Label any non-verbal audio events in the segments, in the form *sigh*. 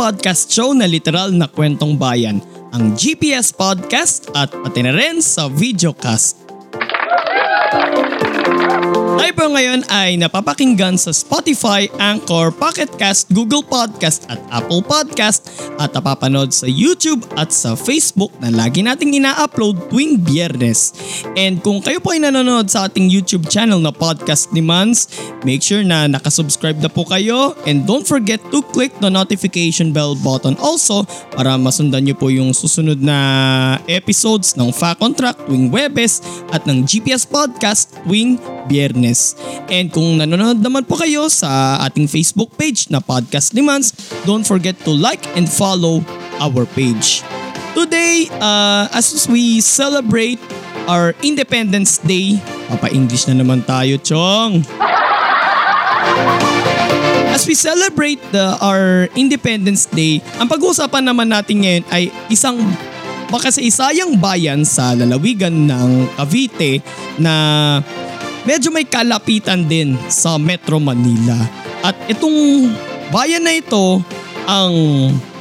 Podcast show na literal na kwentong bayan, ang GPS Podcast at pati na rin sa videocast. Tayo po ngayon ay napapakinggan sa Spotify, Anchor, Pocket Cast, Google Podcast at Apple Podcast at napapanood sa YouTube at sa Facebook na lagi nating ina-upload tuwing biyernes. And kung kayo po ay nanonood sa ating YouTube channel na Podcast ni Mans, make sure na nakasubscribe na po kayo and don't forget to click the notification bell button also para masundan nyo po yung susunod na episodes ng Fact on Track tuwing Webes at ng GPS Podcast tuwing biyernes. And kung nanonood naman po kayo sa ating Facebook page na Podcast ni Mans, don't forget to like and follow our page. Today, uh, as we celebrate our Independence Day, papa-English na naman tayo, Chong. *laughs* As we celebrate the, our Independence Day, ang pag-uusapan naman natin ngayon ay isang makasaysayang bayan sa lalawigan ng Cavite na medyo may kalapitan din sa Metro Manila. At itong bayan na ito ang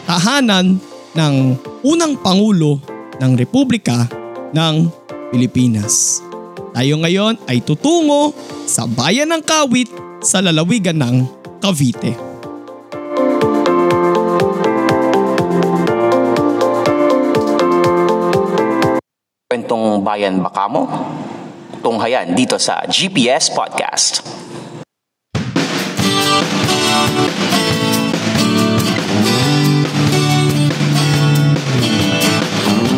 tahanan ng unang Pangulo ng Republika ng Pilipinas. Tayo ngayon ay tutungo sa bayan ng Kawit sa lalawigan ng Cavite. Kwentong bayan baka mo? Tunghayan dito sa GPS Podcast.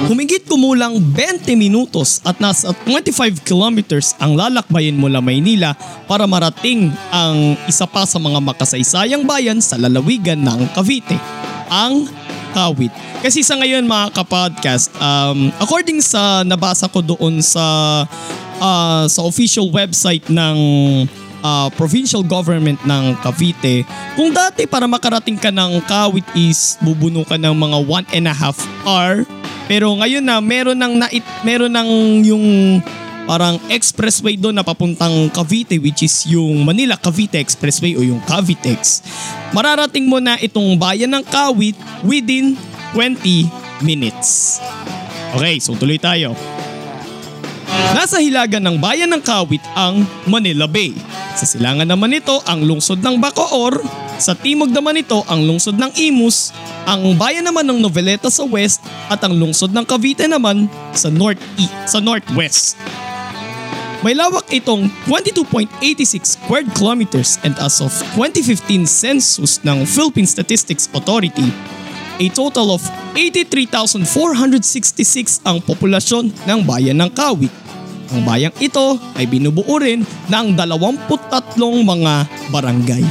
Humigit kumulang 20 minutos at nasa 25 kilometers ang lalakbayin mula Maynila para marating ang isa pa sa mga makasaysayang bayan sa lalawigan ng Cavite, ang Kawit. Kasi sa ngayon mga kapodcast, um, according sa nabasa ko doon sa uh, sa official website ng uh, provincial government ng Cavite, kung dati para makarating ka ng Kawit is bubuno ka ng mga one and a half hour, pero ngayon na meron ng nait, meron ng yung parang expressway doon na papuntang Cavite which is yung Manila Cavite Expressway o yung Cavitex. Mararating mo na itong bayan ng Kawit within 20 minutes. Okay, so tuloy tayo. Nasa hilagan ng bayan ng Kawit ang Manila Bay. Sa silangan naman nito ang lungsod ng Bacoor, sa timog naman nito ang lungsod ng Imus, ang bayan naman ng Noveleta sa west at ang lungsod ng Cavite naman sa north sa northwest. May lawak itong 22.86 square kilometers and as of 2015 census ng Philippine Statistics Authority, a total of 83,466 ang populasyon ng bayan ng Kawit. Ang bayang ito ay binubuo rin ng 23 mga barangay.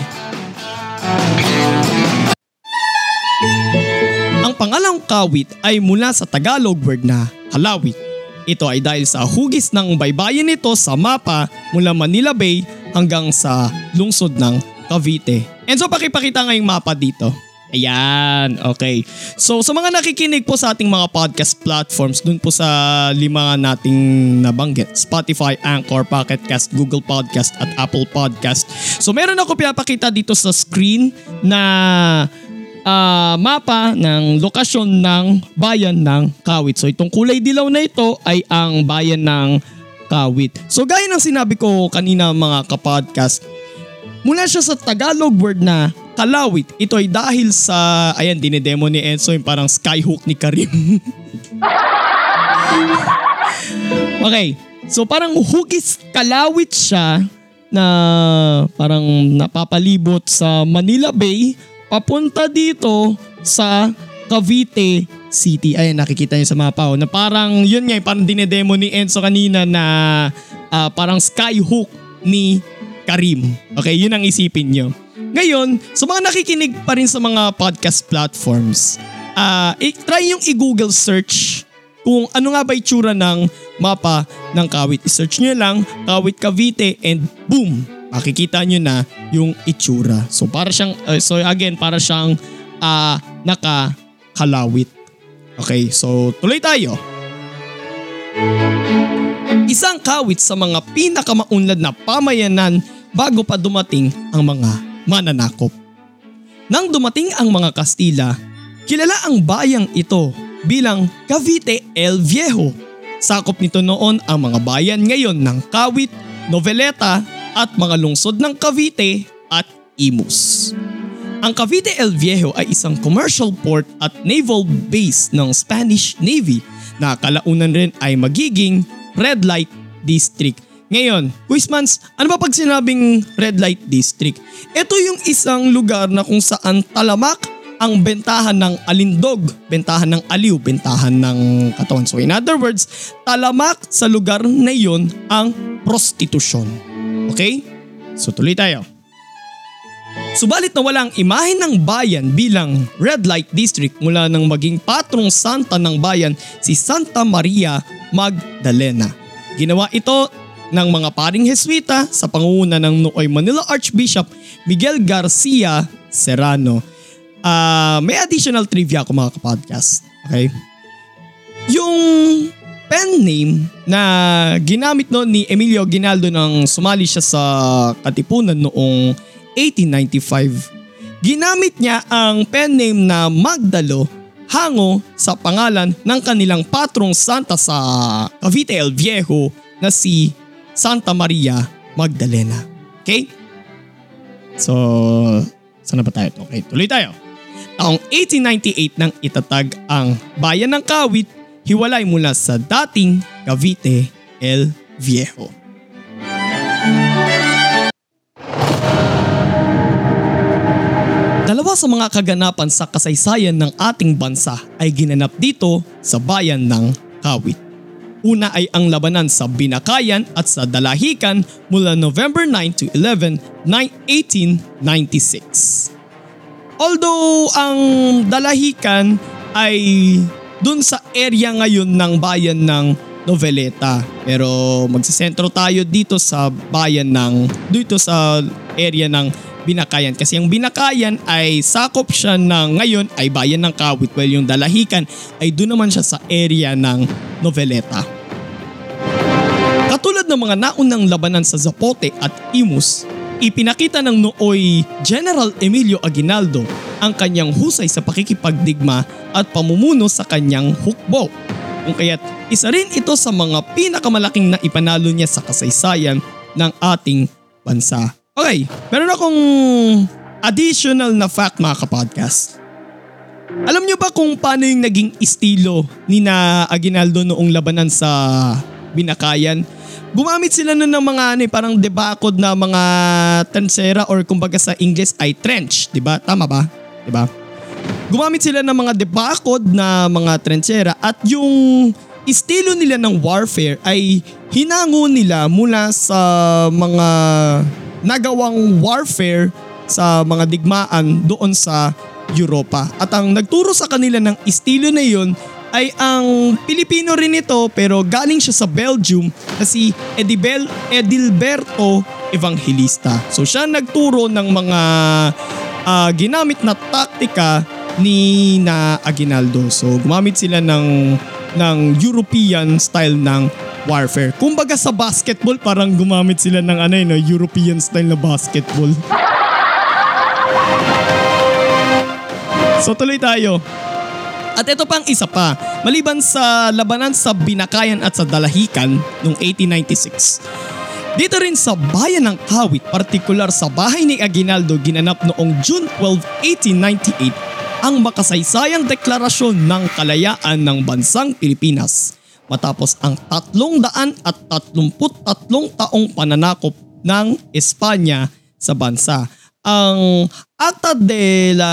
Ang pangalang Kawit ay mula sa Tagalog word na Halawit. Ito ay dahil sa hugis ng baybayin nito sa mapa mula Manila Bay hanggang sa lungsod ng Cavite. And so pakipakita nga yung mapa dito. Ayan, okay. So sa mga nakikinig po sa ating mga podcast platforms, dun po sa lima nating nabanggit, Spotify, Anchor, Pocket Cast, Google Podcast at Apple Podcast. So meron ako pinapakita dito sa screen na uh, mapa ng lokasyon ng bayan ng Kawit. So itong kulay dilaw na ito ay ang bayan ng Kawit. So gaya ng sinabi ko kanina mga kapodcast, mula siya sa Tagalog word na kalawit. Ito ay dahil sa, ayan, dinedemo ni Enzo yung parang skyhook ni Karim. *laughs* okay, so parang hugis kalawit siya na parang napapalibot sa Manila Bay papunta dito sa Cavite City. Ayan, nakikita niyo sa mapa. Oh, na parang, yun nga, parang dinedemo ni Enzo kanina na uh, parang skyhook ni Karim. Okay, yun ang isipin nyo. Ngayon, sa mga nakikinig pa rin sa mga podcast platforms, uh, try yung i-google search kung ano nga ba itsura ng mapa ng Kawit. I-search nyo lang Kawit Cavite and boom! Makikita nyo na yung itsura. So para siyang, uh, so again, para siyang uh, nakakalawit. Okay, so tuloy tayo. Isang kawit sa mga pinakamaunlad na pamayanan bago pa dumating ang mga mananakop. Nang dumating ang mga Kastila, kilala ang bayang ito bilang Cavite el Viejo. Sakop nito noon ang mga bayan ngayon ng Kawit, Noveleta at mga lungsod ng Cavite at Imus. Ang Cavite el Viejo ay isang commercial port at naval base ng Spanish Navy na kalaunan rin ay magiging red light district ngayon, Quizmans, ano ba pag sinabing red light district? Ito yung isang lugar na kung saan talamak ang bentahan ng alindog, bentahan ng aliw, bentahan ng katawan. So in other words, talamak sa lugar na iyon ang prostitusyon. Okay? So tuloy tayo. Subalit na walang imahe ng bayan bilang red light district mula nang maging patrong santa ng bayan si Santa Maria Magdalena. Ginawa ito ng mga paring Heswita sa pangunguna ng Nooy Manila Archbishop Miguel Garcia Serrano. Uh, may additional trivia ako mga kapodcast. Okay? Yung pen name na ginamit noon ni Emilio Ginaldo nang sumali siya sa Katipunan noong 1895. Ginamit niya ang pen name na Magdalo hango sa pangalan ng kanilang patrong santa sa Cavite el Viejo na si Santa Maria Magdalena. Okay? So, saan na ba tayo? Okay, tuloy tayo. Taong 1898 nang itatag ang Bayan ng Kawit, hiwalay mula sa dating Cavite El Viejo. Dalawa sa mga kaganapan sa kasaysayan ng ating bansa ay ginanap dito sa bayan ng Kawit. Una ay ang labanan sa Binakayan at sa Dalahican mula November 9 to 11, 1896. Although ang Dalahican ay dun sa area ngayon ng bayan ng Noveleta. Pero magsisentro tayo dito sa bayan ng, dito sa area ng Binakayan. Kasi ang Binakayan ay sakop siya ng ngayon ay bayan ng Kawit while yung Dalahican ay doon naman siya sa area ng Noveleta. Katulad ng mga naunang labanan sa Zapote at Imus, ipinakita ng nooy General Emilio Aguinaldo ang kanyang husay sa pakikipagdigma at pamumuno sa kanyang hukbo. Kung kaya't isa rin ito sa mga pinakamalaking na ipanalo niya sa kasaysayan ng ating bansa. Okay, meron akong additional na fact mga kapodcast. Alam niyo ba kung paano yung naging estilo ni na Aguinaldo noong labanan sa Binakayan? Gumamit sila nun ng mga ano, eh, parang debakod na mga tensera or kumbaga sa English ay trench, 'di ba? Tama ba? 'Di ba? Gumamit sila ng mga debakod na mga trenchera at yung estilo nila ng warfare ay hinango nila mula sa mga nagawang warfare sa mga digmaan doon sa Europa. At ang nagturo sa kanila ng estilo na yun ay ang Pilipino rin ito pero galing siya sa Belgium na si Edibel Edilberto Evangelista. So siya nagturo ng mga uh, ginamit na taktika ni na Aguinaldo. So gumamit sila ng ng European style ng warfare. Kumbaga sa basketball parang gumamit sila ng ano yun, European style na basketball. So tuloy tayo. At ito pang isa pa, maliban sa labanan sa Binakayan at sa Dalahican noong 1896. Dito rin sa bayan ng Kawit, partikular sa bahay ni Aguinaldo ginanap noong June 12, 1898 ang makasaysayang deklarasyon ng kalayaan ng bansang Pilipinas matapos ang 333 taong pananakop ng Espanya sa bansa ang Acta de la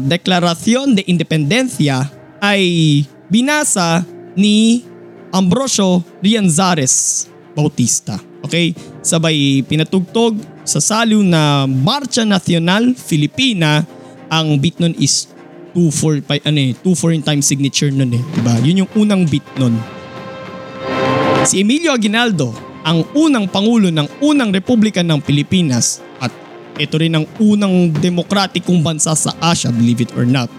Declaración de Independencia ay binasa ni Ambrosio Rianzares Bautista. Okay? Sabay pinatugtog sa saliw na Marcha Nacional Filipina. Ang beat nun is 2-4 pa, ano eh, 2-4 in time signature nun eh. Diba? Yun yung unang beat nun. Si Emilio Aguinaldo, ang unang pangulo ng unang republika ng Pilipinas at ito rin ang unang demokratikong bansa sa Asia, believe it or not,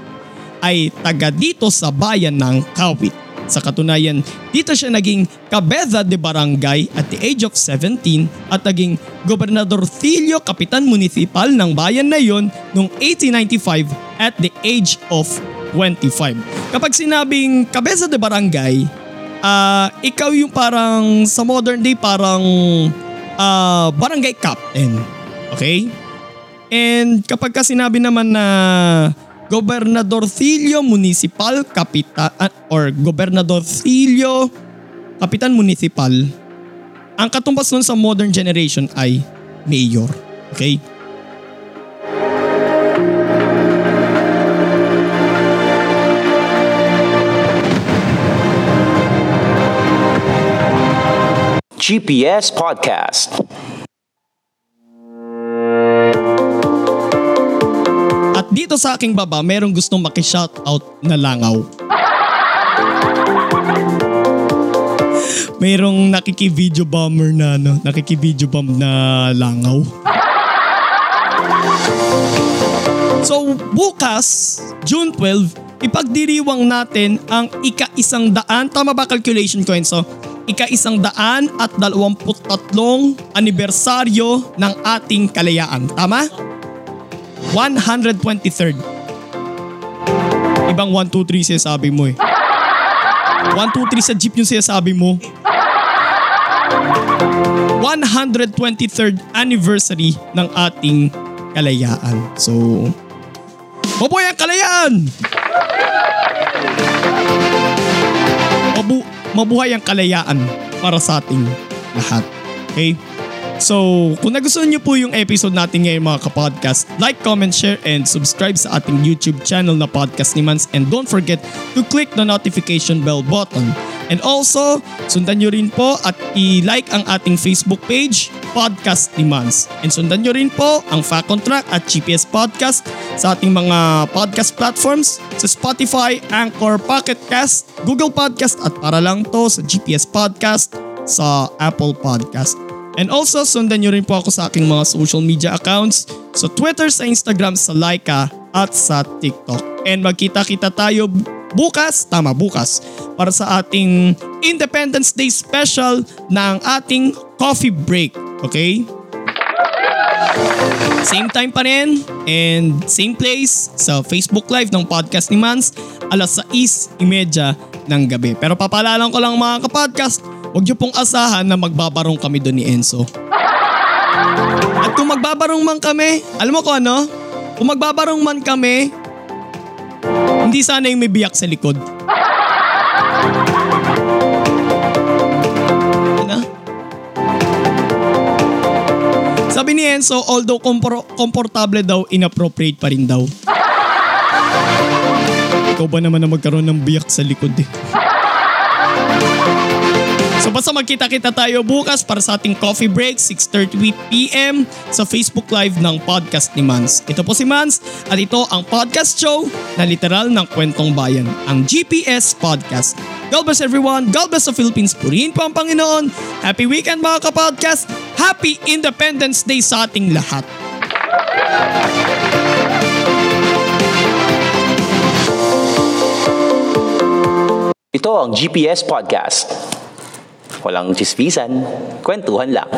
ay taga dito sa bayan ng Kawit. Sa katunayan, dito siya naging kabeza de barangay at the age of 17 at naging gobernador Filio kapitan municipal ng bayan na yon noong 1895 at the age of 25. Kapag sinabing kabeza de barangay, uh, ikaw yung parang sa modern day parang uh, barangay captain. Okay? And kapag ka sinabi naman na Gobernador Gobernadorcillo Municipal Kapitan or Gobernador Gobernadorcillo Kapitan Municipal, ang katumbas nun sa modern generation ay mayor. Okay? GPS Podcast At dito sa aking baba, merong gustong maki-shoutout na langaw. Merong nakiki-video bomber na ano, nakiki-video bomb na langaw. So bukas, June 12, ipagdiriwang natin ang ika-isang daan, tama ba calculation ko Enzo? Ika-isang daan at dalawamput tatlong anibersaryo ng ating kalayaan. Tama? 123rd. Ibang 1, 2, 3 siya sabi mo eh. 1, 2, 3 sa jeep yung sinasabi mo. 123rd anniversary ng ating kalayaan. So, mabuhay ang kalayaan! Mabu mabuhay ang kalayaan para sa ating lahat. Okay? So, kung nagustuhan niyo po yung episode natin ngayon mga kapodcast, like, comment, share, and subscribe sa ating YouTube channel na Podcast ni Mans. And don't forget to click the notification bell button. And also, sundan nyo rin po at i-like ang ating Facebook page, Podcast ni Mans. And sundan nyo rin po ang Fact on Track at GPS Podcast sa ating mga podcast platforms sa Spotify, Anchor, Pocket Cast, Google Podcast at para lang to sa GPS Podcast sa Apple Podcast. And also, sundan nyo rin po ako sa aking mga social media accounts sa Twitter, sa Instagram, sa Laika at sa TikTok. And magkita-kita tayo bukas, tama bukas, para sa ating Independence Day special ng ating coffee break. Okay? Same time pa rin and same place sa Facebook Live ng podcast ni Mans alas 6.30 ng gabi. Pero papalalan ko lang mga kapodcast, Huwag niyo pong asahan na magbabarong kami doon ni Enzo. At kung magbabarong man kami, alam mo ko ano? Kung magbabarong man kami, hindi sana yung may biyak sa likod. Ano? Sabi ni Enzo, although kompor- komportable daw, inappropriate pa rin daw. Ikaw ba naman na magkaroon ng biyak sa likod eh? So basta magkita-kita tayo bukas para sa ating coffee break 6.30pm sa Facebook Live ng podcast ni Mans. Ito po si Mans at ito ang podcast show na literal ng kwentong bayan, ang GPS Podcast. God bless everyone. God bless the Philippines. Purihin po ang Panginoon. Happy weekend mga kapodcast. Happy Independence Day sa ating lahat. Ito ang GPS Podcast. Walang chismisan, kwentuhan lang.